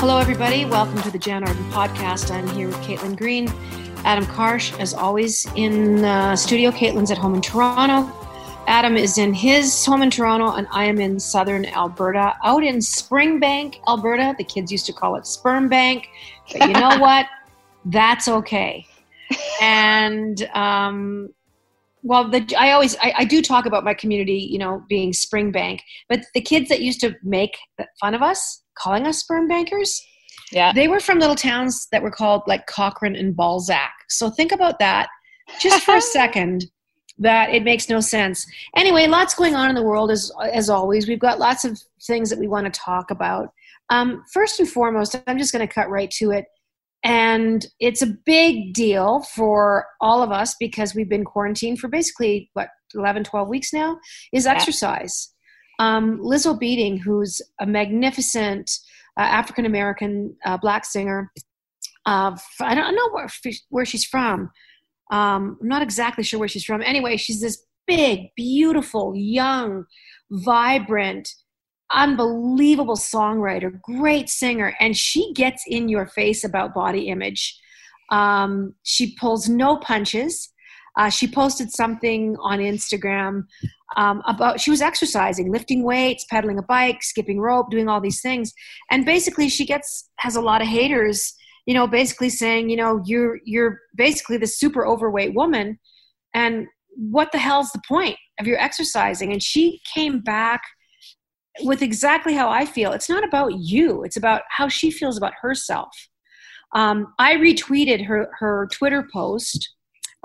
Hello, everybody. Welcome to the Jann Arden podcast. I'm here with Caitlin Green, Adam Karsh, as always, in uh, studio. Caitlin's at home in Toronto. Adam is in his home in Toronto, and I am in southern Alberta, out in Springbank, Alberta. The kids used to call it Sperm Bank, but you know what? That's okay. And um, well, the, I always I, I, do talk about my community, you know, being Springbank, but the kids that used to make fun of us, calling us sperm bankers, yeah, they were from little towns that were called like Cochrane and Balzac. So think about that just for a second that it makes no sense. Anyway, lots going on in the world as as always. We've got lots of things that we want to talk about. Um, first and foremost, I'm just going to cut right to it. And it's a big deal for all of us because we've been quarantined for basically, what, 11, 12 weeks now, is yeah. exercise. Um, Lizzo Beating, who's a magnificent uh, African American uh, black singer, uh, I don't know where, where she's from. Um, I'm not exactly sure where she's from. Anyway, she's this big, beautiful, young, vibrant, unbelievable songwriter, great singer, and she gets in your face about body image. Um, she pulls no punches. Uh, she posted something on Instagram um, about she was exercising, lifting weights, pedaling a bike, skipping rope, doing all these things, and basically she gets has a lot of haters you know, basically saying, you know, you're you're basically the super overweight woman, and what the hell's the point of your exercising? And she came back with exactly how I feel. It's not about you; it's about how she feels about herself. Um, I retweeted her her Twitter post.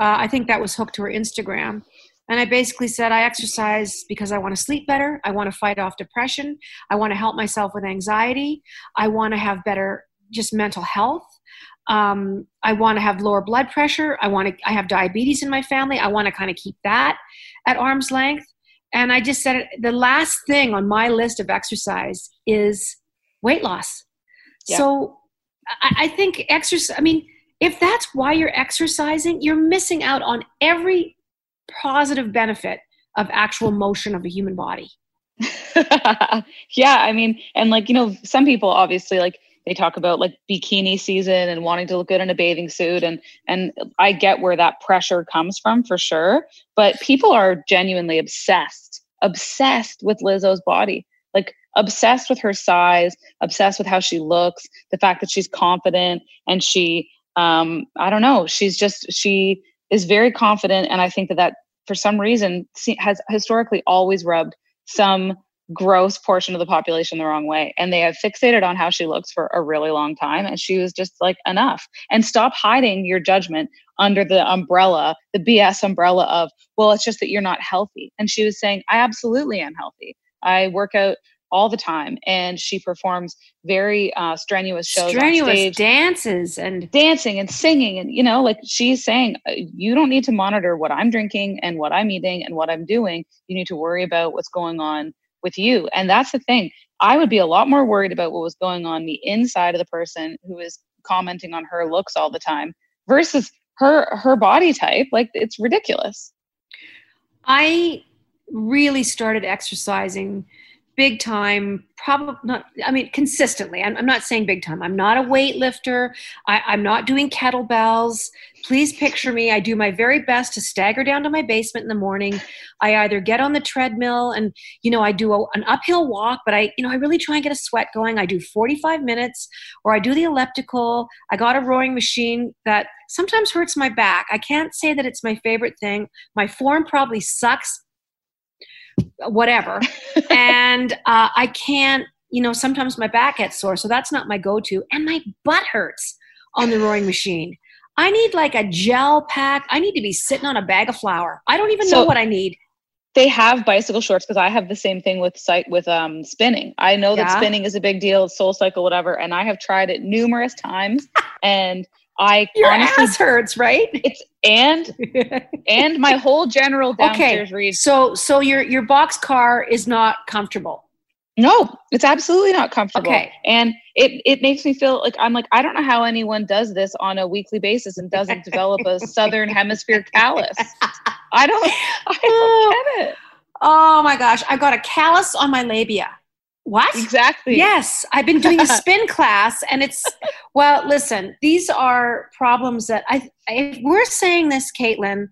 Uh, I think that was hooked to her Instagram. And I basically said, I exercise because I want to sleep better. I want to fight off depression. I want to help myself with anxiety. I want to have better just mental health. Um, I want to have lower blood pressure. I want to. I have diabetes in my family. I want to kind of keep that at arm's length. And I just said the last thing on my list of exercise is weight loss. Yeah. So I, I think exercise. I mean, if that's why you're exercising, you're missing out on every positive benefit of actual motion of a human body. yeah, I mean, and like, you know, some people obviously like they talk about like bikini season and wanting to look good in a bathing suit and and I get where that pressure comes from for sure but people are genuinely obsessed obsessed with Lizzo's body like obsessed with her size obsessed with how she looks the fact that she's confident and she um I don't know. She's just she is very confident and I think that that for some reason has historically always rubbed some gross portion of the population the wrong way and they have fixated on how she looks for a really long time and she was just like enough. And stop hiding your judgment under the umbrella the bs umbrella of well it's just that you're not healthy. And she was saying i absolutely am healthy. I work out all the time and she performs very uh, strenuous shows strenuous dances and dancing and singing and you know like she's saying uh, you don't need to monitor what i'm drinking and what i'm eating and what i'm doing you need to worry about what's going on with you. And that's the thing. I would be a lot more worried about what was going on the inside of the person who is commenting on her looks all the time versus her her body type. Like it's ridiculous. I really started exercising big time probably not i mean consistently. I'm, I'm, not saying big time. I'm not a weightlifter. I, i'm not doing kettlebells. Please picture me. I do my very best to stagger down to my basement in the morning. I either get on the treadmill and you know i do a, an uphill walk but i you know i really try and get a sweat going. I do 45 minutes or i do the elliptical. I got a rowing machine that sometimes hurts my back. I can't say that it's my favorite thing. My form probably sucks whatever. and uh, I can't, you know, sometimes my back gets sore, so that's not my go to. And my butt hurts on the rowing machine. I need like a gel pack. I need to be sitting on a bag of flour. I don't even so, know what I need. They have bicycle shorts because I have the same thing with site with um spinning. I know yeah. that spinning is a big deal, soul cycle, whatever, and I have tried it numerous times and I your honestly, ass hurts, right? It's and and my whole general downstairs okay. reads. So so your your box car is not comfortable. No, it's absolutely not comfortable. Okay. And it it makes me feel like I'm like I don't know how anyone does this on a weekly basis and doesn't develop a southern hemisphere callus. I don't I don't get it. Oh my gosh, I've got a callus on my labia. What? Exactly. Yes, I've been doing a spin class, and it's well. Listen, these are problems that I. If we're saying this, Caitlin,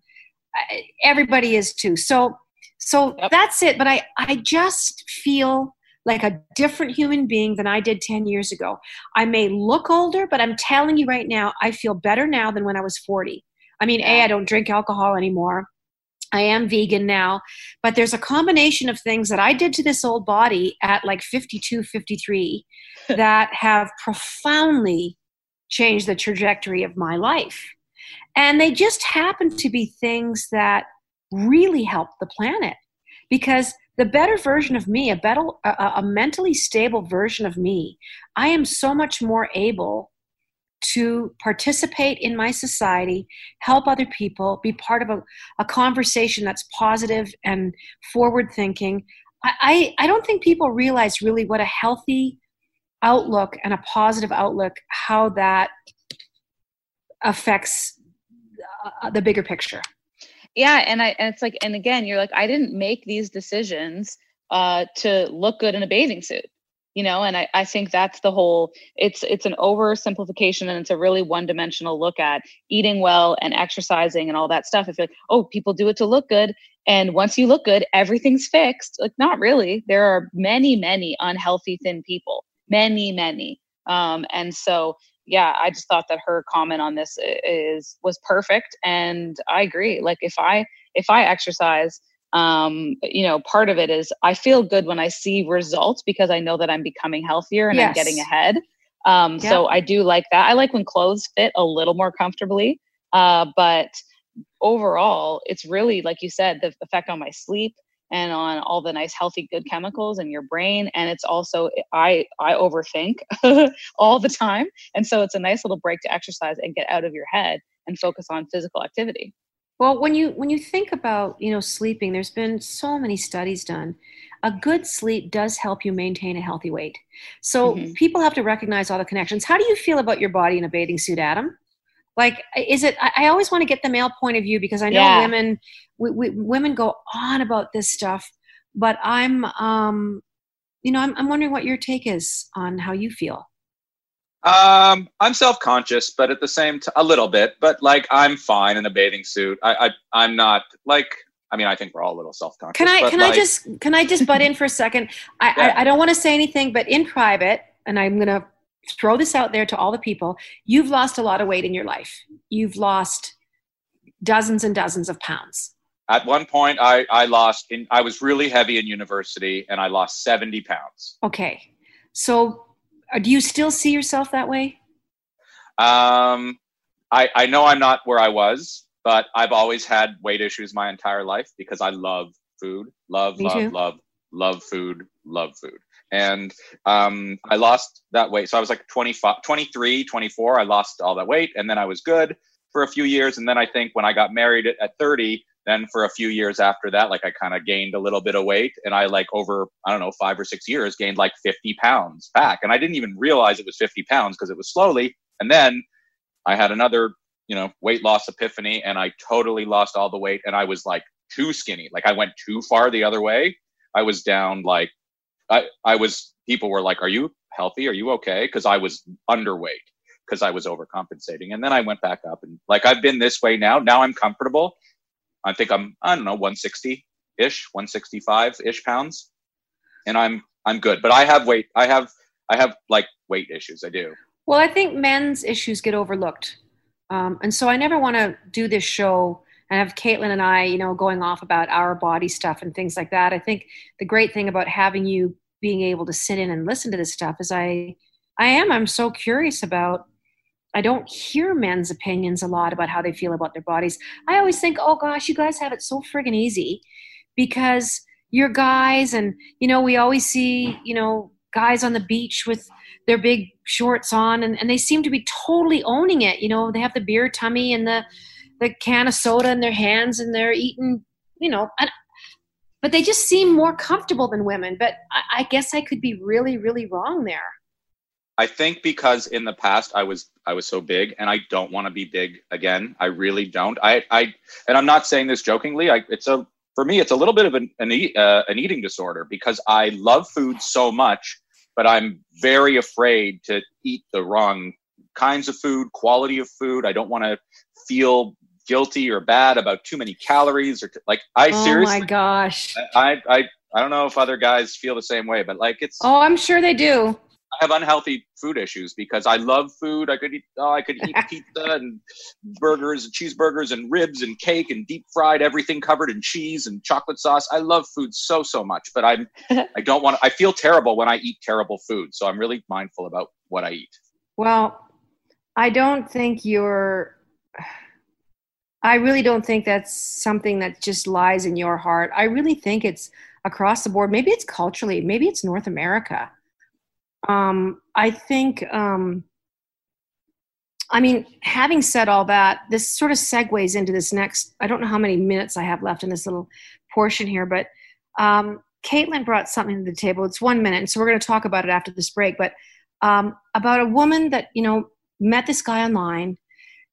everybody is too. So, so yep. that's it. But I, I just feel like a different human being than I did ten years ago. I may look older, but I'm telling you right now, I feel better now than when I was forty. I mean, a, I don't drink alcohol anymore. I am vegan now, but there's a combination of things that I did to this old body at like 52, 53 that have profoundly changed the trajectory of my life. And they just happen to be things that really help the planet because the better version of me, a better, a, a mentally stable version of me, I am so much more able to participate in my society, help other people, be part of a, a conversation that's positive and forward thinking. I, I, I don't think people realize really what a healthy outlook and a positive outlook, how that affects uh, the bigger picture. Yeah, and I and it's like and again, you're like I didn't make these decisions uh, to look good in a bathing suit you know and I, I think that's the whole it's it's an oversimplification and it's a really one-dimensional look at eating well and exercising and all that stuff. If you're like oh people do it to look good and once you look good everything's fixed. Like not really. There are many many unhealthy thin people. Many many. Um, and so yeah i just thought that her comment on this is was perfect. And i agree. Like if i if i exercise um, you know, part of it is I feel good when I see results because I know that I'm becoming healthier and yes. I'm getting ahead. Um, yeah. So I do like that. I like when clothes fit a little more comfortably. Uh, but overall, it's really, like you said, the effect on my sleep and on all the nice healthy good chemicals in your brain and it's also i i overthink all the time and so it's a nice little break to exercise and get out of your head and focus on physical activity well, when you when you think about you know sleeping, there's been so many studies done. A good sleep does help you maintain a healthy weight. So mm-hmm. people have to recognize all the connections. How do you feel about your body in a bathing suit, Adam? Like, is it? I, always want to get the male point of view because I know yeah. women we, we, women go on about this stuff, but I'm um, you know I'm, I'm wondering what your take is on how you feel. Um, I'm self-conscious, but at the same time, a little bit. But like, I'm fine in a bathing suit. I, I I'm not like. I mean, I think we're all a little self-conscious. Can I can like, I just can I just butt in for a second? I, yeah. I, I don't want to say anything, but in private, and I'm gonna throw this out there to all the people. You've lost a lot of weight in your life. You've lost dozens and dozens of pounds. At one point, I I lost. In, I was really heavy in university, and I lost 70 pounds. Okay, so do you still see yourself that way? Um, I, I know I'm not where I was, but I've always had weight issues my entire life because I love food, love, Me love, too. love, love food, love food. And um, I lost that weight. So I was like 25, 23, 24. I lost all that weight. And then I was good for a few years. And then I think when I got married at 30, then for a few years after that like i kind of gained a little bit of weight and i like over i don't know five or six years gained like 50 pounds back. And i didn't even realize it was 50 pounds because it was slowly. And then i had another you know weight loss epiphany and i totally lost all the weight and i was like too skinny. Like i went too far the other way. I was down like i i was people were like are you healthy? Are you okay? Because i was underweight because i was overcompensating. And then i went back up and like i've been this way now. Now i'm comfortable I think I'm I don't know 160 ish, 165 ish pounds, and I'm I'm good. But I have weight. I have I have like weight issues. I do. Well, I think men's issues get overlooked, um, and so I never want to do this show and have Caitlin and I, you know, going off about our body stuff and things like that. I think the great thing about having you being able to sit in and listen to this stuff is I I am I'm so curious about I don't hear men's opinions a lot about how they feel about their bodies. I always think, oh gosh, you guys have it so friggin' easy because you're guys, and you know, we always see, you know, guys on the beach with their big shorts on, and, and they seem to be totally owning it. You know, they have the beer tummy and the the can of soda in their hands, and they're eating, you know, and, but they just seem more comfortable than women. But I, I guess I could be really, really wrong there. I think because in the past I was I was so big and I don't want to be big again. I really don't. I I and I'm not saying this jokingly. I it's a for me, it's a little bit of an an, uh, an eating disorder because I love food so much, but I'm very afraid to eat the wrong kinds of food, quality of food. I don't want to feel guilty or bad about too many calories or t- like I oh seriously. Oh my gosh. I I I don't know if other guys feel the same way, but like it's. Oh, I'm sure they do. I have unhealthy food issues because I love food. I could eat, oh, I could eat pizza and burgers and cheeseburgers and ribs and cake and deep fried everything covered in cheese and chocolate sauce. I love food so so much, but I'm I don't want. I feel terrible when I eat terrible food, so I'm really mindful about what I eat. Well, I don't think you're. I really don't think that's something that just lies in your heart. I really think it's across the board. Maybe it's culturally. Maybe it's North America um, I think, um, I mean, having said all that, this sort of segues into this next. I don't know how many minutes I have left in this little portion here, but um, Caitlin brought something to the table. It's one minute, so we're going to talk about it after this break. But um, about a woman that you know met this guy online.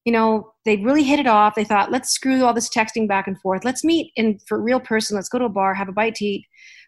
You know, they really hit it off. They thought, let's screw all this texting back and forth. Let's meet in for real person. Let's go to a bar, have a bite to eat,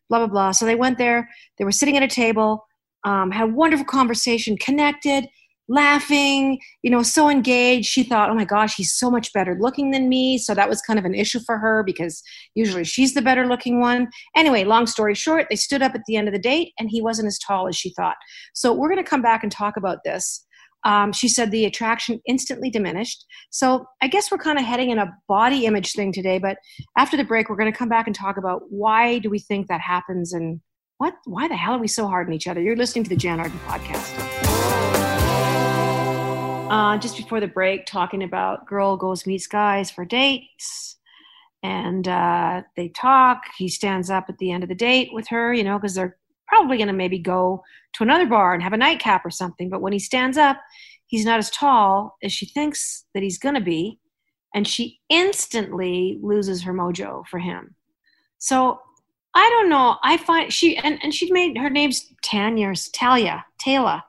blah blah blah. So they went there. They were sitting at a table um, had a wonderful conversation, connected, laughing, you know, so engaged. She thought, oh my gosh, he's so much better looking than me. So that was kind of an issue for her because usually she's the better looking one. Anyway, long story short, they stood up at the end of the date and he wasn't as tall as she thought. So we're going to come back and talk about this. Um, she said the attraction instantly diminished. So I guess we're kind of heading in a body image thing today. But after the break, we're going to come back and talk about why do we think that happens and what why the hell are we so hard on each other? You're listening to the jann arden podcast. Uh, just before the break talking about girl goes meets guys for dates. And uh, they talk. He stands up at the end of the date with her you know because they're probably going to maybe go to another bar and have a nightcap or something. But when he stands up he's not as tall as she thinks that he's going to be. And she instantly loses her mojo for him. So I don't know. I find she and, and she made her name's Tanya or Talia, Taylor.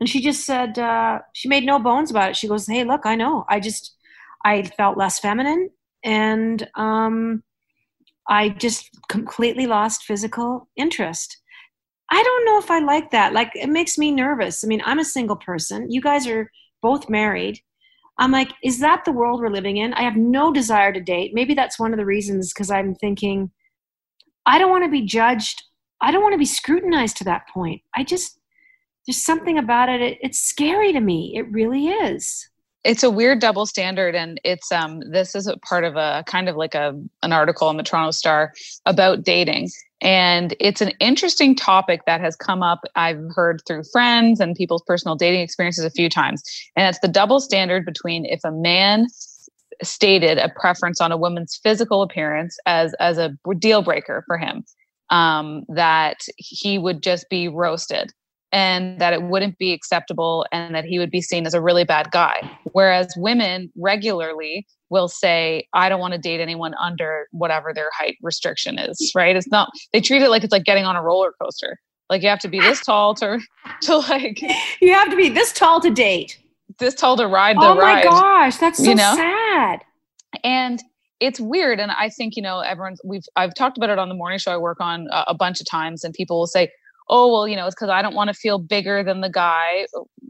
And she just said, uh, she made no bones about it. She goes, Hey, look, I know. I just I felt less feminine and um I just completely lost physical interest. I don't know if I like that. Like it makes me nervous. I mean, I'm a single person. You guys are both married. I'm like, is that the world we're living in? I have no desire to date. Maybe that's one of the reasons because I'm thinking I don't want to be judged. I don't want to be scrutinized to that point. I just, there's something about it, it it's scary to me. It really is it's a weird double standard and it's um this is a part of a kind of like a an article in the toronto star about dating and it's an interesting topic that has come up i've heard through friends and people's personal dating experiences a few times and it's the double standard between if a man stated a preference on a woman's physical appearance as as a deal breaker for him um, that he would just be roasted and that it wouldn't be acceptable and that he would be seen as a really bad guy. Whereas women regularly will say i don't want to date anyone under whatever their height restriction is right? It's not they treat it like it's like getting on a roller coaster. Like you have to be this tall to to like you have to be this tall to date this tall to ride the oh ride. Oh my gosh, that's so you know? sad. And it's weird, and I think you know everyone's. We've I've talked about it on the morning show I work on a, a bunch of times, and people will say, "Oh well, you know, it's because I don't want to feel bigger than the guy."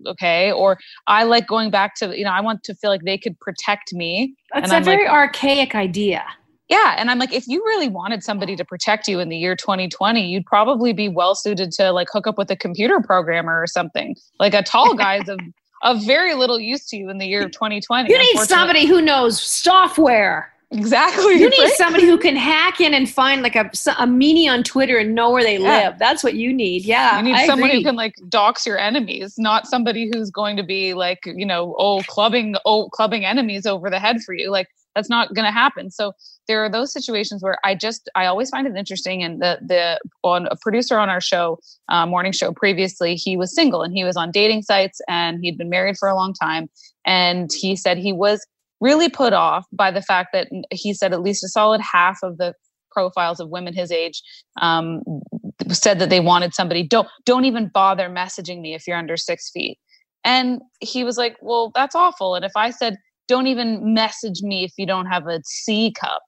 Okay, or I like going back to you know I want to feel like they could protect me. That's a very like, archaic idea. Yeah. And I'm like, if you really wanted somebody to protect you in the year 2020, you'd probably be well suited to like hook up with a computer programmer or something. Like a tall guy's of of very little use to you in the year of 2020. You need somebody who knows software. Exactly. You need right? somebody who can hack in and find like a, a meanie on Twitter and know where they yeah. live. That's what you need. Yeah. You need I someone agree. who can like dox your enemies, not somebody who's going to be like, you know, oh, clubbing, oh, clubbing enemies over the head for you. Like that's not going to happen. So there are those situations where I just I always find it interesting. And the the on a producer on our show, uh, morning show previously, he was single and he was on dating sites and he'd been married for a long time. And he said he was really put off by the fact that he said at least a solid half of the profiles of women his age um, said that they wanted somebody don't don't even bother messaging me if you're under six feet and he was like well that's awful and if i said don't even message me if you don't have a c cup.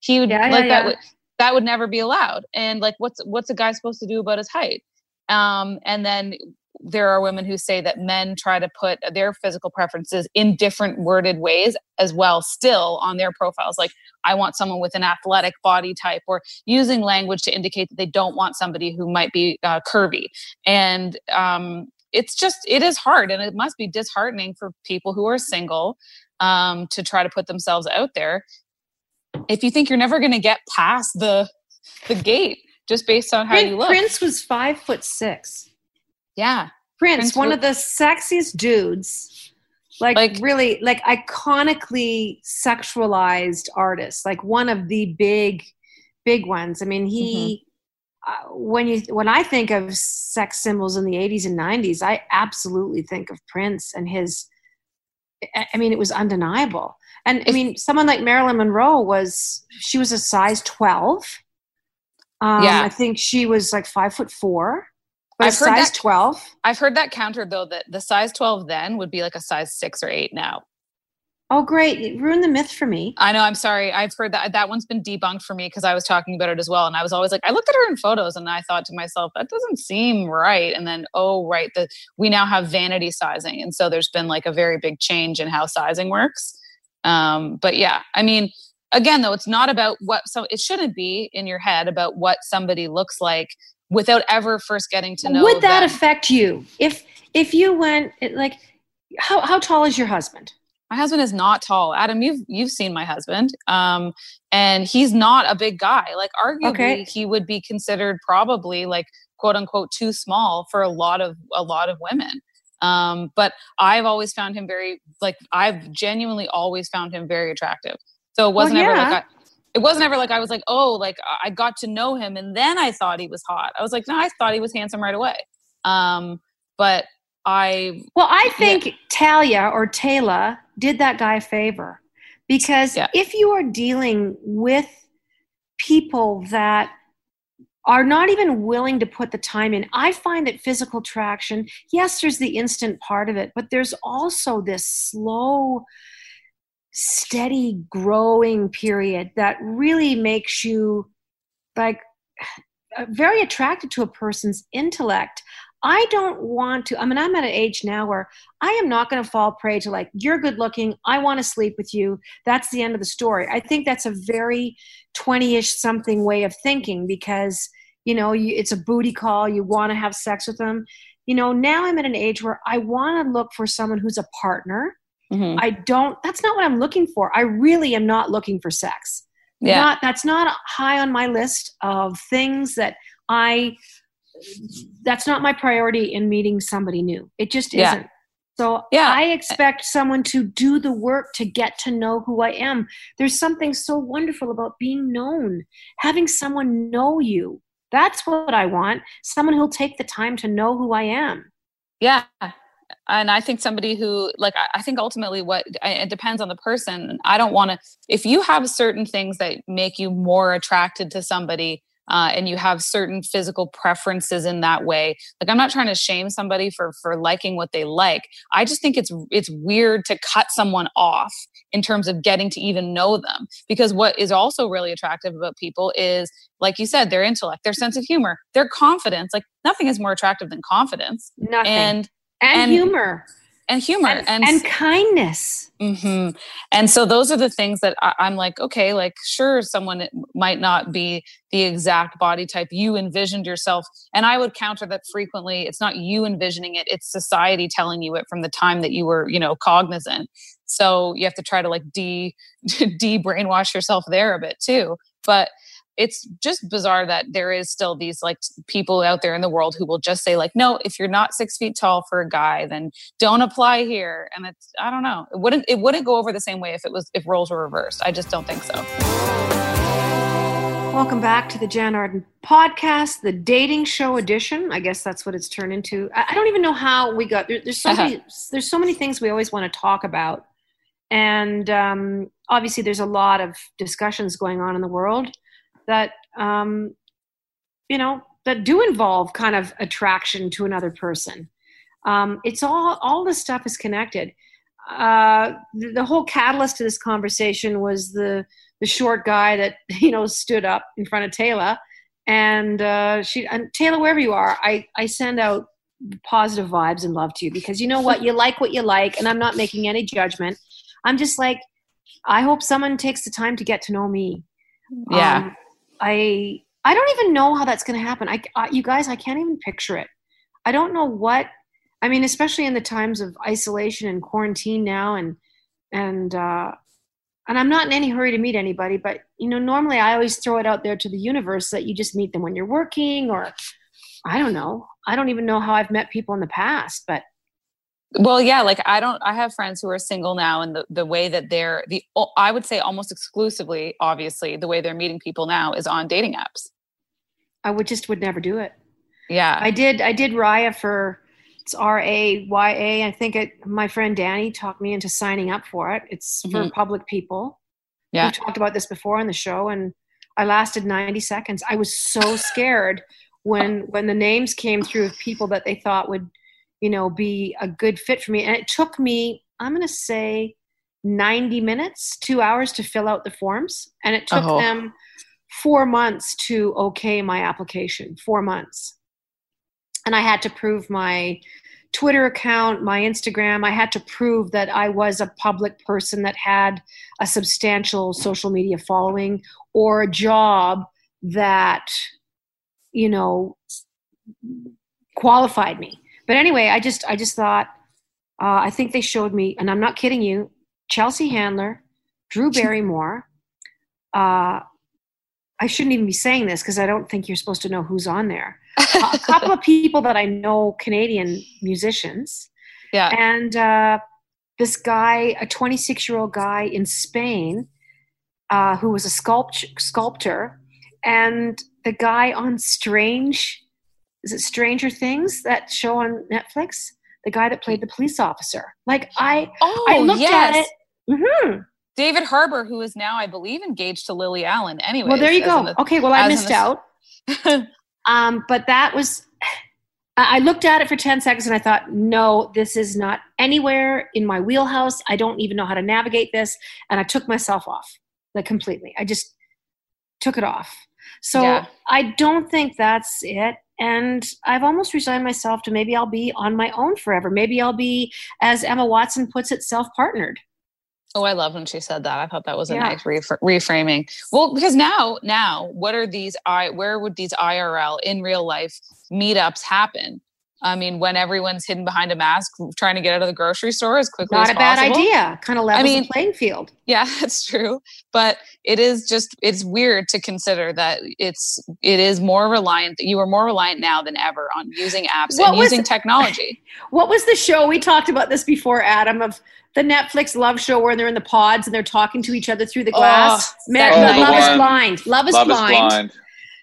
He would yeah, like yeah, that would that would never be allowed. And like what's what's a guy supposed to do about his height? Um and then there are women who say that men try to put their physical preferences in different worded ways as well still on their profiles. Like i want someone with an athletic body type or using language to indicate that they don't want somebody who might be uh, curvy. And um, it's just it is hard and it must be disheartening for people who are single um, to try to put themselves out there if you think you're never going to get past the the gate just based on how Prince, you look prince was five foot six yeah. Prince, Prince one of the sexiest dudes. Like, like really like iconically sexualized artists, like one of the big big ones. I mean, he mm-hmm. When you when I think of sex symbols in the 80s and 90s, I absolutely think of Prince and his I mean, it was undeniable. And I mean, someone like Marilyn Monroe was she was a size 12. Um, yeah. I think she was like five foot four. But I've heard size that, 12? I've heard that counter though that the size 12 then would be like a size 6 or 8 now. Oh great. You ruined the myth for me. I know, I'm sorry. I've heard that that one's been debunked for me because I was talking about it as well and I was always like I looked at her in photos and I thought to myself that doesn't seem right and then oh right the we now have vanity sizing and so there's been like a very big change in how sizing works. Um, but yeah, I mean again though it's not about what so it shouldn't be in your head about what somebody looks like without ever first getting to know would that them. affect you if if you went like how, how tall is your husband my husband is not tall adam you've you've seen my husband um and he's not a big guy like arguably okay. he would be considered probably like quote unquote too small for a lot of a lot of women um but i've always found him very like i've genuinely always found him very attractive so it wasn't well, yeah. ever like I, it wasn't ever like I was like, oh, like I got to know him and then I thought he was hot. I was like, no, I thought he was handsome right away. Um, but I well, I think yeah. Talia or Taylor did that guy a favor because yeah. if you are dealing with people that are not even willing to put the time in. I find that physical traction, yes, there's the instant part of it, but there's also this slow steady growing period that really makes you like very attracted to a person's intellect I don't want to. I mean, I'm at an age now where I am not going to fall prey to like, you're good looking. I want to sleep with you. That's the end of the story. I think that's a very 20 ish something way of thinking because, you know, you, it's a booty call. You want to have sex with them. You know, now I'm at an age where I want to look for someone who's a partner Mm-hmm. I don't, that's not what I'm looking for. I really am not looking for sex. Yeah. Not, that's not high on my list of things that I, that's not my priority in meeting somebody new. It just yeah. isn't. So yeah. I expect someone to do the work to get to know who I am. There's something so wonderful about being known, having someone know you. That's what I want. Someone who'll take the time to know who I am. Yeah, and i think somebody who like i think ultimately what it depends on the person i don't want to if you have certain things that make you more attracted to somebody uh, and you have certain physical preferences in that way. Like i'm not trying to shame somebody for for liking what they like. I just think it's it's weird to cut someone off in terms of getting to even know them. Because what is also really attractive about people is like you said their intellect their sense of humor their confidence. Like nothing is more attractive than confidence. Nothing. and and, and humor and humor and, and, and kindness. Mm-hmm. And so those are the things that I, am like, okay, like sure, someone might not be the exact body type you envisioned yourself. And I would counter that frequently. It's not you envisioning it; it's society telling you it from the time that you were, you know, cognizant. So you have to try to like de de brainwash yourself there a bit too. But it's just bizarre that there is still these like people out there in the world who will just say like no if you're not six feet tall for a guy then don't apply here. And it's i don't know. It wouldn't it wouldn't go over the same way if it was if roles were reversed. I just don't think so. Welcome back to the jann arden podcast the dating show edition. I guess that's what it's turned into. I, I don't even know how we got there, there's so uh-huh. many there's so many things we always want to talk about. And um, obviously there's a lot of discussions going on in the world that um, you know that do involve kind of attraction to another person. Um, it's all all this stuff is connected. Uh, the, the, whole catalyst to this conversation was the the short guy that you know stood up in front of Taylor, and uh, she and Taylor, wherever you are, I I send out positive vibes and love to you because you know what you like what you like, and I'm not making any judgment. I'm just like, I hope someone takes the time to get to know me. Yeah, um, I I don't even know how that's going to happen. I, I you guys, I can't even picture it. I don't know what. I mean, especially in the times of isolation and quarantine now, and and uh, and I'm not in any hurry to meet anybody, but you know, normally I always throw it out there to the universe that you just meet them when you're working or I don't know. I don't even know how I've met people in the past, but well, yeah, like I don't I have friends who are single now and the the way that they're the I would say almost exclusively obviously the way they're meeting people now is on dating apps. I would just would never do it. Yeah. I did I did Raya for it's R A Y A. I think it, my friend Danny talked me into signing up for it. It's for mm-hmm. public people. Yeah. We talked about this before on the show, and I lasted 90 seconds. I was so scared when when the names came through of people that they thought would, you know, be a good fit for me. And it took me, I'm going to say, 90 minutes, two hours to fill out the forms, and it took uh-huh. them four months to okay my application. Four months and I had to prove my Twitter account, my Instagram. I had to prove that I was a public person that had a substantial social media following or a job that, you know, qualified me. But anyway, I just I just thought uh, I think they showed me, and I'm not kidding you, Chelsea Handler, Drew Barrymore. Uh, I shouldn't even be saying this because I don't think you're supposed to know who's on there a couple of people that I know, Canadian musicians. Yeah. And uh, this guy, a 26 year old guy in Spain, uh, who was a sculpt- sculptor, and the guy on Strange, is it Stranger Things, that show on Netflix? The guy that played the police officer. Like I, oh, I looked yes. at it. Mm-hmm. David Harbour, who is now, I believe, engaged to Lily Allen. Anyway, well, there you go. The, okay, well, I missed out. Um, but that was, I looked at it for 10 seconds and I thought, no, this is not anywhere in my wheelhouse. I don't even know how to navigate this. And I took myself off, like completely. I just took it off. So yeah. I don't think that's it. And I've almost resigned myself to maybe I'll be on my own forever. Maybe I'll be, as Emma Watson puts it, self partnered. Oh, I love when she said that. I thought that was a yeah. nice reframing. Well, because now, now, what are these? I where would these IRL in real life meetups happen? I mean, when everyone's hidden behind a mask, trying to get out of the grocery store as quickly Not as possible. Not a bad idea. Kind of levels I mean, the playing field. Yeah, that's true. But it is just it's weird to consider that it's it is more reliant. That you are more reliant now than ever on using apps what and was, using technology. What was the show we talked about this before, Adam? Of the Netflix love show where they're in the pods and they're talking to each other through the oh, glass. Oh, Man, oh, love is blind. Love is love blind. Is blind.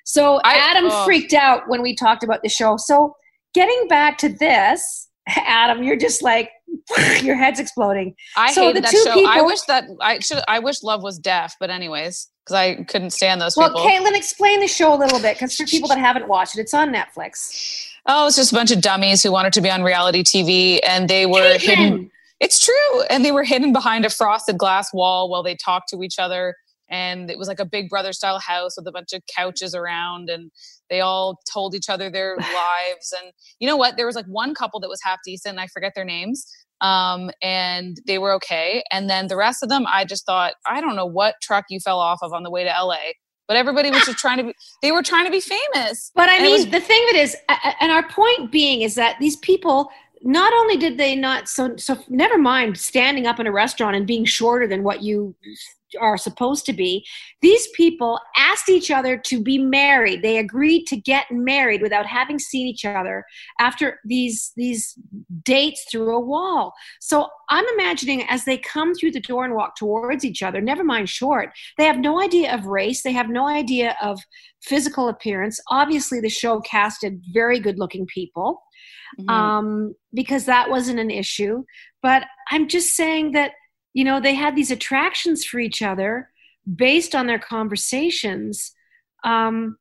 So I, Adam oh. freaked out when we talked about the show. So getting back to this, Adam, you're just like your head's exploding. I so hated that show. People, I wish that I should. I wish Love was deaf, but anyways, because I couldn't stand those well, people. Well, Caitlin, explain the show a little bit, because for people that haven't watched it, it's on Netflix. Oh, it's just a bunch of dummies who wanted to be on reality TV, and they were Caitlin. hidden. It's true. And they were hidden behind a frosted glass wall while they talked to each other. And it was like a big brother style house with a bunch of couches around. And they all told each other their lives. And you know what? There was like one couple that was half decent. I forget their names. Um, and they were okay. And then the rest of them, I just thought, I don't know what truck you fell off of on the way to LA but everybody was just trying to be they were trying to be famous but i mean was, the thing it is and our point being is that these people not only did they not so so never mind standing up in a restaurant and being shorter than what you are supposed to be these people asked each other to be married. They agreed to get married without having seen each other after these these dates through a wall. So i'm imagining as they come through the door and walk towards each other never mind short they have no idea of race. They have no idea of physical appearance. Obviously the show casted very good looking people mm-hmm. um, because that wasn't an issue. But i'm just saying that you know they had these attractions for each other based on their conversations um,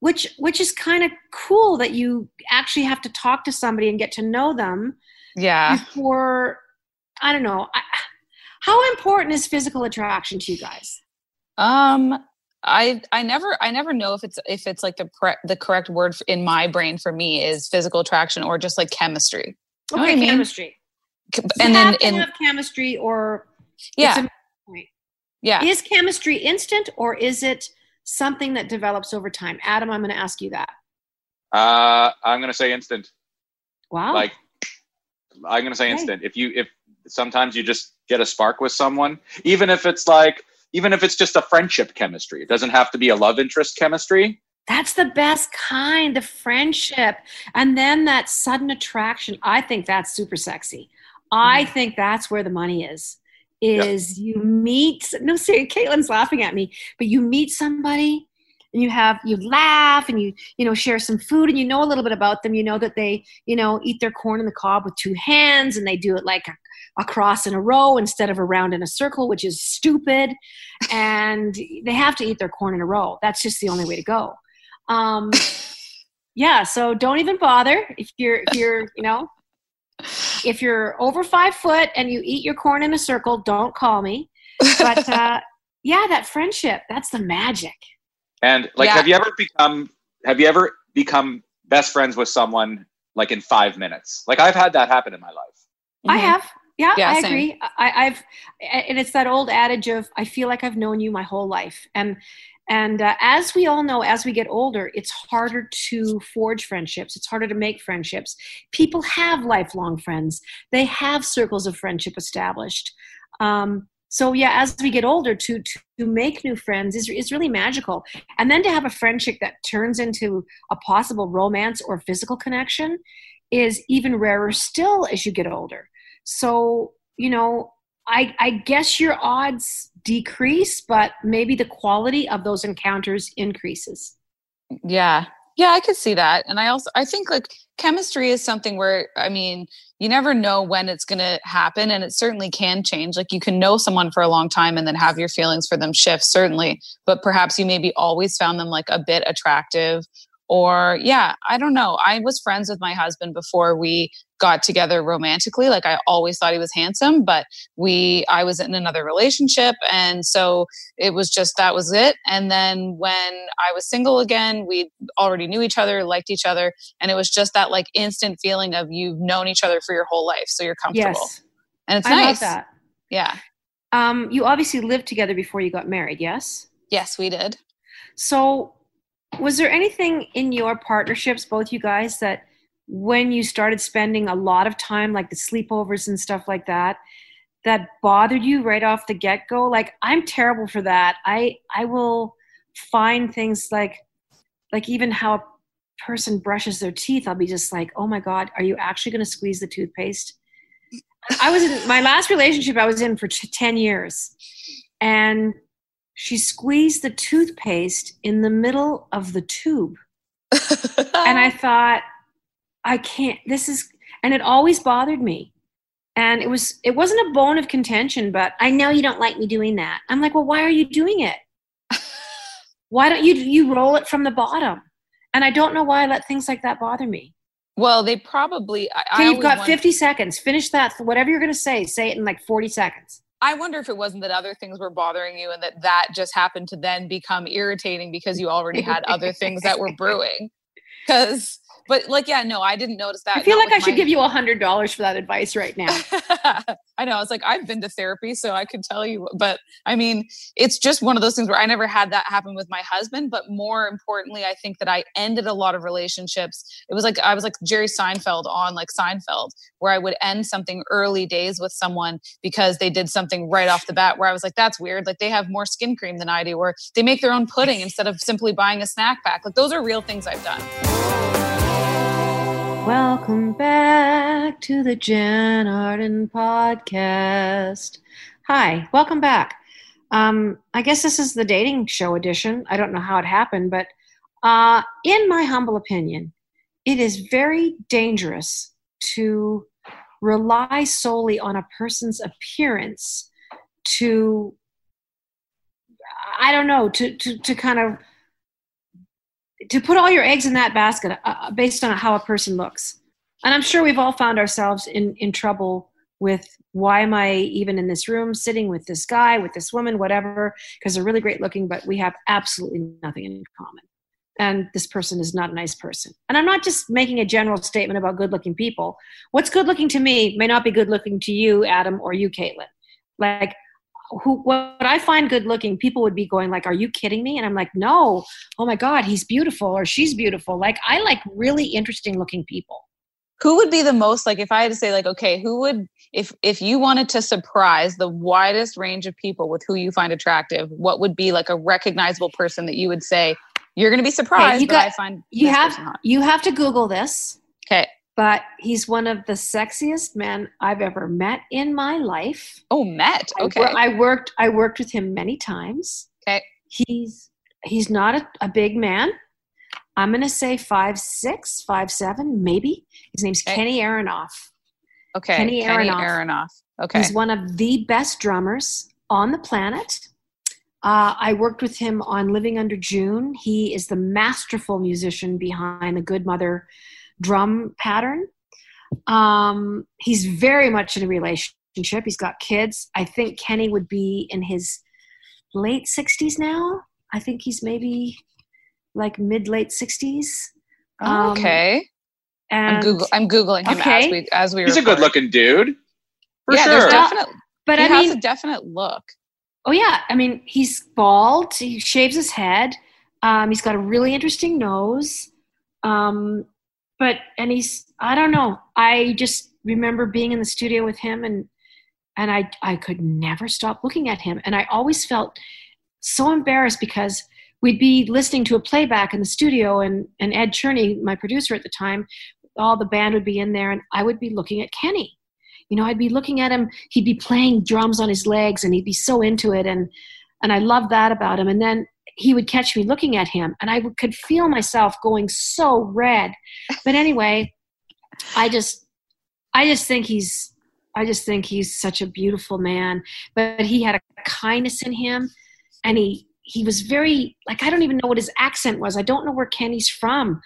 which which is kind of cool that you actually have to talk to somebody and get to know them yeah before i don't know I, how important is physical attraction to you guys Um, I I never I never know if it's if it's like the pre- the correct word in my brain for me is physical attraction or just like chemistry. You okay, chemistry. And then in have chemistry or yeah, yeah. Is chemistry instant or is it something that develops over time? Adam, I'm going to ask you that. Uh, I'm going to say instant. Wow. Like I'm going to say okay. instant. If you if sometimes you just get a spark with someone, even if it's like even if it's just a friendship chemistry. It doesn't have to be a love interest chemistry. That's the best kind, the friendship. And then that sudden attraction. I think that's super sexy. I think that's where the money is. Is you meet no say Caitlin's laughing at me, but you meet somebody and you have you laugh and you you know share some food and you know a little bit about them you know that they you know eat their corn in the cob with two hands and they do it like a cross in a row instead of around in a circle, which is stupid. And they have to eat their corn in a row. That's just the only way to go. Um, yeah, so don't even bother if you're if you're you know if you're over five foot and you eat your corn in a circle, don't call me. But uh, yeah, that friendship, that's the magic. And like, yeah. have you ever become have you ever become best friends with someone like in five minutes? Like I've had that happen in my life. I mm-hmm. have. Yeah, yeah I same. agree. I, have and it's that old adage of I feel like I've known you my whole life, and and uh, as we all know, as we get older, it's harder to forge friendships. It's harder to make friendships. People have lifelong friends. They have circles of friendship established. Um, so yeah, as we get older, to to make new friends is is really magical. And then to have a friendship that turns into a possible romance or physical connection is even rarer still as you get older. So, you know, I, I guess your odds decrease, but maybe the quality of those encounters increases. Yeah. Yeah, I could see that. And I also I think like chemistry is something where I mean, you never know when it's going to happen and it certainly can change. Like you can know someone for a long time and then have your feelings for them shift certainly, but perhaps you maybe always found them like a bit attractive or yeah i don't know. I was friends with my husband before we got together romantically like i always thought he was handsome but we i was in another relationship and so it was just that was it and then when i was single again we already knew each other liked each other and it was just that like instant feeling of you've known each other for your whole life so you're comfortable. Yes. and it's I nice. love that. Yeah. Um you obviously lived together before you got married yes? Yes we did. So was there anything in your partnerships both you guys that when you started spending a lot of time like the sleepovers and stuff like that that bothered you right off the get-go? Like i'm terrible for that. I i will find things like like even how a person brushes their teeth i'll be just like oh my god are you actually going to squeeze the toothpaste? I was in my last relationship i was in for t- 10 years. And she squeezed the toothpaste in the middle of the tube. and I thought, I can't, this is, and it always bothered me. And it was, it wasn't a bone of contention, but I know you don't like me doing that. I'm like, well, why are you doing it? why don't you, you roll it from the bottom? And I don't know why I let things like that bother me. Well, they probably. I, okay, you've got 50 seconds. Finish that. Whatever you're going to say, say it in like 40 seconds. I wonder if it wasn't that other things were bothering you and that that just happened to then become irritating because you already had other things that were brewing. Because but like yeah no i didn't notice that. I feel like i should my... give you a hundred dollars for that advice right now. I know i was like i've been to therapy so i could tell you but i mean it's just one of those things where i never had that happen with my husband but more importantly i think that i ended a lot of relationships. It was like i was like jerry seinfeld on like seinfeld where i would end something early days with someone because they did something right off the bat where i was like that's weird like they have more skin cream than i do or they make their own pudding instead of simply buying a snack pack like those are real things i've done Welcome back to the Jann Arden podcast. Hi, welcome back. Um, I guess this is the dating show edition. I don't know how it happened, but uh, in my humble opinion, it is very dangerous to rely solely on a person's appearance to, I don't know, to, to, to kind of to put all your eggs in that basket uh, uh, based on how a person looks. And I'm sure we've all found ourselves in, in trouble with why am I even in this room sitting with this guy, with this woman, whatever, because they're really great looking, but we have absolutely nothing in common. And this person is not a nice person. And I'm not just making a general statement about good looking people. What's good looking to me may not be good looking to you, Adam, or you, Caitlin. Like, who, what I find good looking, people would be going like, "Are you kidding me?" And I'm like, "No, oh my God, he's beautiful or she's beautiful." Like I like really interesting looking people. Who would be the most like if i had to say like okay who would if if you wanted to surprise the widest range of people with who you find attractive what would be like a recognizable person that you would say you're going to be surprised okay, you got, I find you have you have to google this. Okay but he's one of the sexiest men i've ever met in my life oh met okay i, I worked i worked with him many times okay he's he's not a, a big man I'm going to say five six, five seven, maybe. His name's okay. Kenny Aronoff. Okay, Kenny, Kenny Aronoff. Aronoff. Okay, he's one of the best drummers on the planet. Uh, I worked with him on Living Under June. He is the masterful musician behind the Good Mother drum pattern. Um, he's very much in a relationship. He's got kids. I think Kenny would be in his late 60s now. I think he's maybe like mid late sixties. Um, okay. And I'm Google. I'm googling him okay. as we as we. He's record. a good looking dude. For yeah, sure. definitely. But he I mean, a definite look. Oh yeah, I mean, he's bald. He shaves his head. Um, he's got a really interesting nose. Um, but and he's I don't know. I just remember being in the studio with him and and I I could never stop looking at him. And I always felt so embarrassed because we'd be listening to a playback in the studio and, and ed cherney my producer at the time all the band would be in there and i would be looking at kenny. You know i'd be looking at him. He'd be playing drums on his legs and he'd be so into it and and i loved that about him. And then he would catch me looking at him and i could feel myself going so red but anyway i just i just think he's i just think he's such a beautiful man but he had a kindness in him and he he was very like I don't even know what his accent was. I don't know where Kenny's from.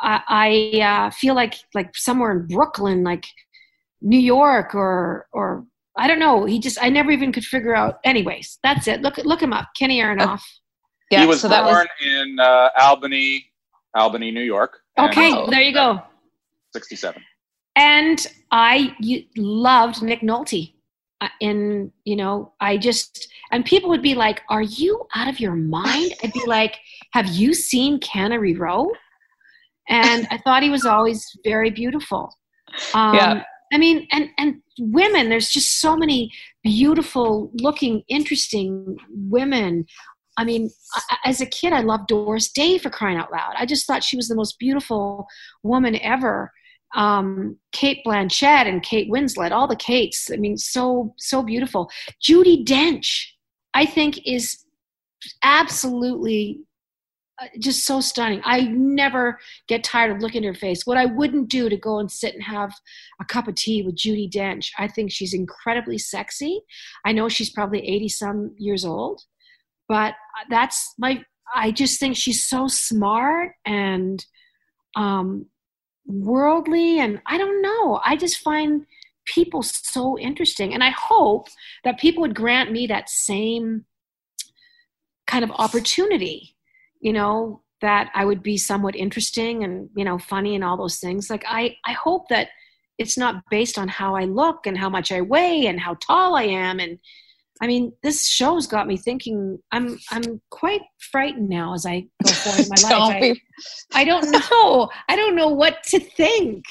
I, I uh, feel like like somewhere in Brooklyn, like New York or or I don't know. He just I never even could figure out. Anyways, that's it. Look look him up, Kenny Aronoff. Yeah, he was so born was... in uh, Albany, Albany, New York. Okay, there you go. Sixty-seven. And I loved Nick Nolte and you know i just and people would be like are you out of your mind i'd be like have you seen cannery row and i thought he was always very beautiful um, yeah. i mean and and women there's just so many beautiful looking interesting women I mean, as a kid, I loved Doris Day for crying out loud. I just thought she was the most beautiful woman ever um, Cate Blanchett and Kate Winslet, all the Kates. I mean, so so beautiful. Judi Dench, I think, is absolutely uh, just so stunning. I never get tired of looking at her face. What I wouldn't do to go and sit and have a cup of tea with Judi Dench. I think she's incredibly sexy. I know she's probably 80 some years old, but that's my, I just think she's so smart and um, worldly and I don't know. I just find people so interesting. And I hope that people would grant me that same kind of opportunity, you know, that I would be somewhat interesting and, you know, funny and all those things. Like I, I hope that it's not based on how I look and how much I weigh and how tall I am and I mean, this show's got me thinking. I'm I'm quite frightened now as I go forward in my life. I, I, don't know. I don't know what to think.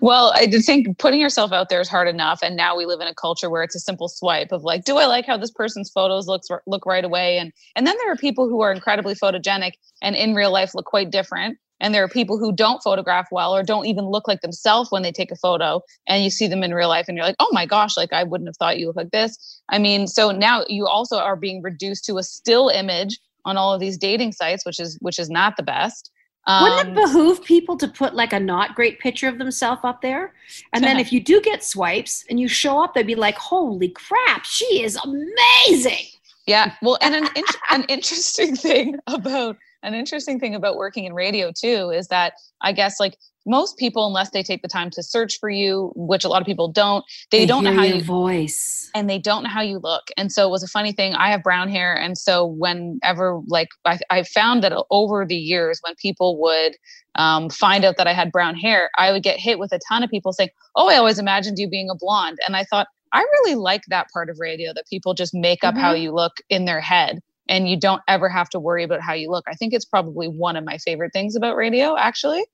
Well, I just think putting yourself out there is hard enough, and now we live in a culture where it's a simple swipe of like, do I like how this person's photos looks look right away? And and then there are people who are incredibly photogenic and in real life look quite different and there are people who don't photograph well or don't even look like themselves when they take a photo and you see them in real life and you're like oh my gosh like i wouldn't have thought you look like this i mean so now you also are being reduced to a still image on all of these dating sites which is which is not the best um, Wouldn't it um, behoove people to put like a not great picture of themselves up there? And then if you do get swipes and you show up, they'd be like, holy crap, she is amazing. Yeah. Well, and an, an interesting thing about an interesting thing about working in radio too is that I guess like most people unless they take the time to search for you which a lot of people don't they, they don't know how you voice. and they don't know how you look. And so it was a funny thing i have brown hair and so whenever like i, I found that over the years when people would um, find out that i had brown hair i would get hit with a ton of people saying oh i always imagined you being a blonde. And i thought i really like that part of radio that people just make up mm-hmm. how you look in their head and you don't ever have to worry about how you look i think it's probably one of my favorite things about radio actually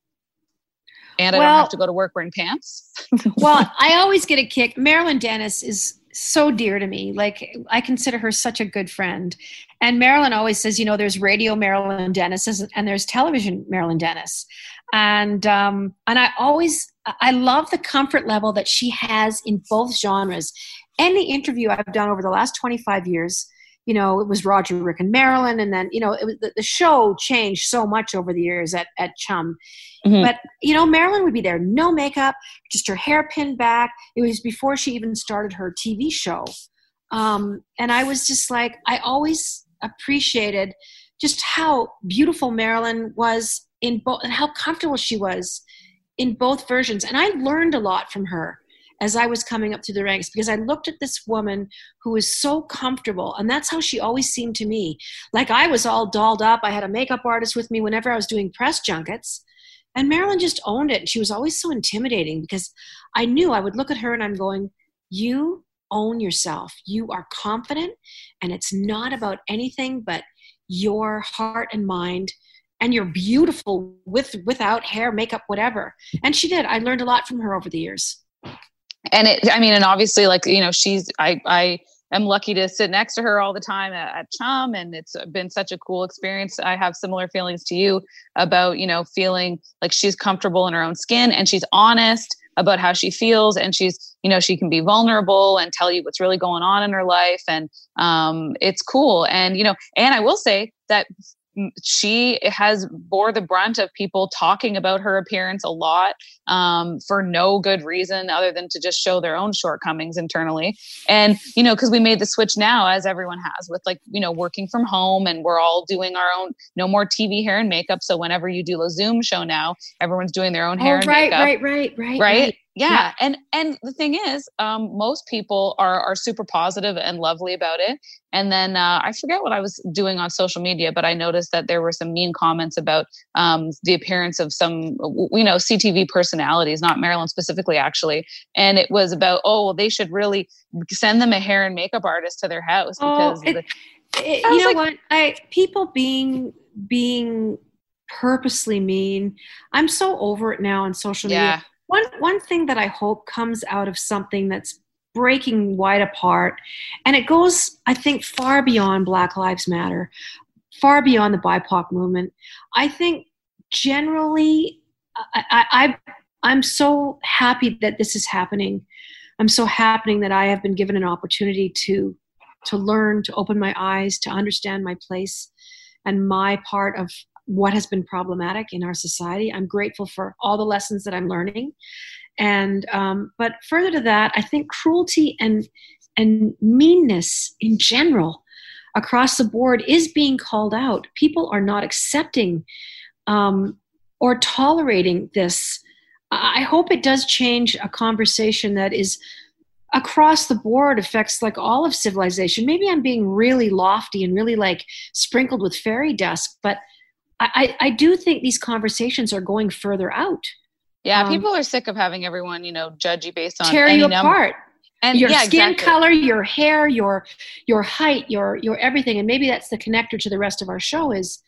and I well, don't have to go to work wearing pants. well, I always get a kick. Marilyn Denis is so dear to me. Like I consider her such a good friend. And Marilyn always says, you know, there's radio Marilyn Denis and there's television Marilyn Denis. And um, and I always I love the comfort level that she has in both genres. Any interview I've done over the last 25 years, you know, it was Roger, Rick, and Marilyn, and then you know, it was, the, the show changed so much over the years at at Chum. Mm-hmm. But you know, Marilyn would be there, no makeup, just her hair pinned back. It was before she even started her TV show, um, and I was just like, I always appreciated just how beautiful Marilyn was in both, and how comfortable she was in both versions. And I learned a lot from her as I was coming up through the ranks because I looked at this woman who was so comfortable. And that's how she always seemed to me. Like I was all dolled up. I had a makeup artist with me whenever I was doing press junkets. And Marilyn just owned it. And she was always so intimidating because I knew I would look at her and I'm going, You own yourself. You are confident. And it's not about anything but your heart and mind and you're beautiful with without hair makeup whatever and she did i learned a lot from her over the years and it i mean and obviously like you know she's i i am lucky to sit next to her all the time at, at chum and it's been such a cool experience. I have similar feelings to you about you know feeling like she's comfortable in her own skin and she's honest about how she feels and she's you know she can be vulnerable and tell you what's really going on in her life. And um, it's cool. And you know and i will say that she has bore the brunt of people talking about her appearance a lot um, for no good reason other than to just show their own shortcomings internally. And you know because we made the switch now as everyone has with like you know working from home and we're all doing our own no more tv hair and makeup. So whenever you do a zoom show now everyone's doing their own hair oh, and right, makeup. right right right? right yeah. yeah. and and the thing is um, most people are are super positive and lovely about it and then uh, i forget what i was doing on social media but i noticed that there were some mean comments about um, the appearance of some you know ctv personalities not marilyn specifically actually and it was about oh well they should really send them a hair and makeup artist to their house oh, because oh, it, the, it, you know like, what i people being being purposely mean i'm so over it now on social media yeah one one thing that I hope comes out of something that's breaking wide apart, and it goes, I think, far beyond Black Lives Matter, far beyond the BIPOC movement. I think generally, I, I, I'm so happy that this is happening. I'm so happening that I have been given an opportunity to to learn, to open my eyes, to understand my place and my part of what has been problematic in our society. I'm grateful for all the lessons that I'm learning. And um, but further to that, I think cruelty and and meanness in general across the board is being called out. People are not accepting um, or tolerating this. I hope it does change a conversation that is across the board affects like all of civilization. Maybe I'm being really lofty and really like sprinkled with fairy dust, but I, I do think these conversations are going further out. Yeah, um, people are sick of having everyone, you know, judge you based on tear you apart. And your yeah, skin exactly. color, your hair, your your height, your your everything, and maybe that's the connector to the rest of our show is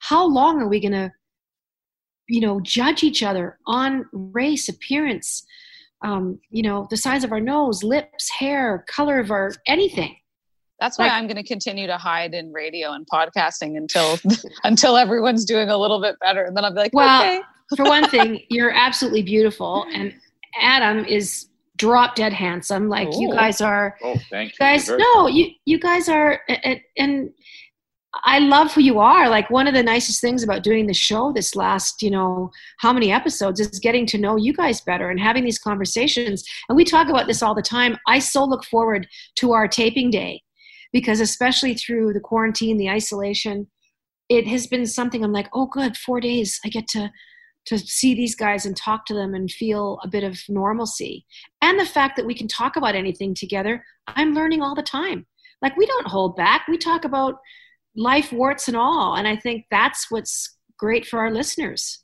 how long are we going to, you know, judge each other on race, appearance, um, you know, the size of our nose, lips, hair, color of our anything. That's why like, I'm going to continue to hide in radio and podcasting until until everyone's doing a little bit better, and then I'll be like, well, okay. for one thing, you're absolutely beautiful, and Adam is drop dead handsome. Like Ooh. you guys are. Oh, thank you. Guys, no, you you guys are, and I love who you are. Like one of the nicest things about doing the show this last, you know, how many episodes is getting to know you guys better and having these conversations. And we talk about this all the time. I so look forward to our taping day because especially through the quarantine, the isolation, it has been something I'm like, oh, good, four days. I get to to see these guys and talk to them and feel a bit of normalcy. And the fact that we can talk about anything together, I'm learning all the time. Like we don't hold back. We talk about life warts and all. And I think that's what's great for our listeners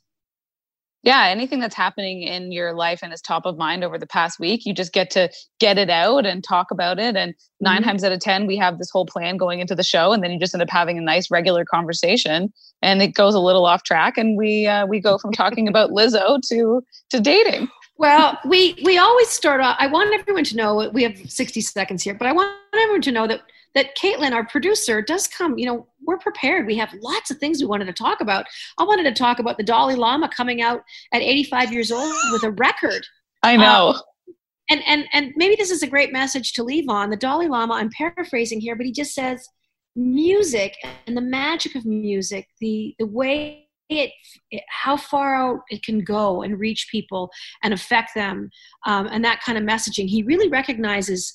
yeah anything that's happening in your life and is top of mind over the past week you just get to get it out and talk about it and 9 mm-hmm. times out of 10 we have this whole plan going into the show and then you just end up having a nice regular conversation and it goes a little off track and we uh, we go from talking about lizzo to to dating well we we always start off i want everyone to know we have 60 seconds here but i want everyone to know that that Caitlin, our producer, does come. You know, we're prepared. We have lots of things we wanted to talk about. I wanted to talk about the Dalai Lama coming out at 85 years old with a record. I know. Um, and and and maybe this is a great message to leave on. The Dalai Lama, I'm paraphrasing here, but he just says music and the magic of music, the the way it, it, how far out it can go and reach people and affect them um, and that kind of messaging he really recognizes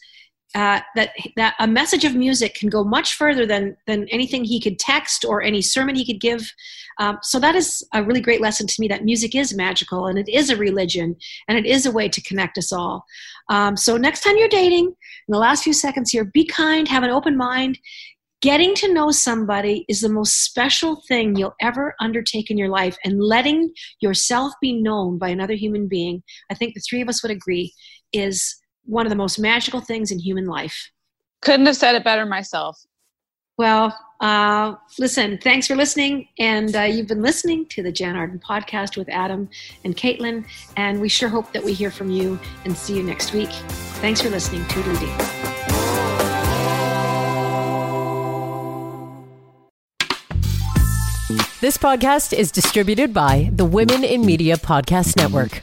uh, that that a message of music can go much further than than anything he could text or any sermon he could give. Um, so that is a really great lesson to me that music is magical and it is a religion and it is a way to connect us all. Um, so next time you're dating, in the last few seconds here, be kind, have an open mind. Getting to know somebody is the most special thing you'll ever undertake in your life, and letting yourself be known by another human being, I think the three of us would agree, is one of the most magical things in human life. Couldn't have said it better myself. Well, uh, listen, thanks for listening. And uh, you've been listening to the Jann Arden podcast with Adam and Caitlin. And we sure hope that we hear from you and see you next week. Thanks for listening. Toodaloo. This podcast is distributed by the Women in Media Podcast Network.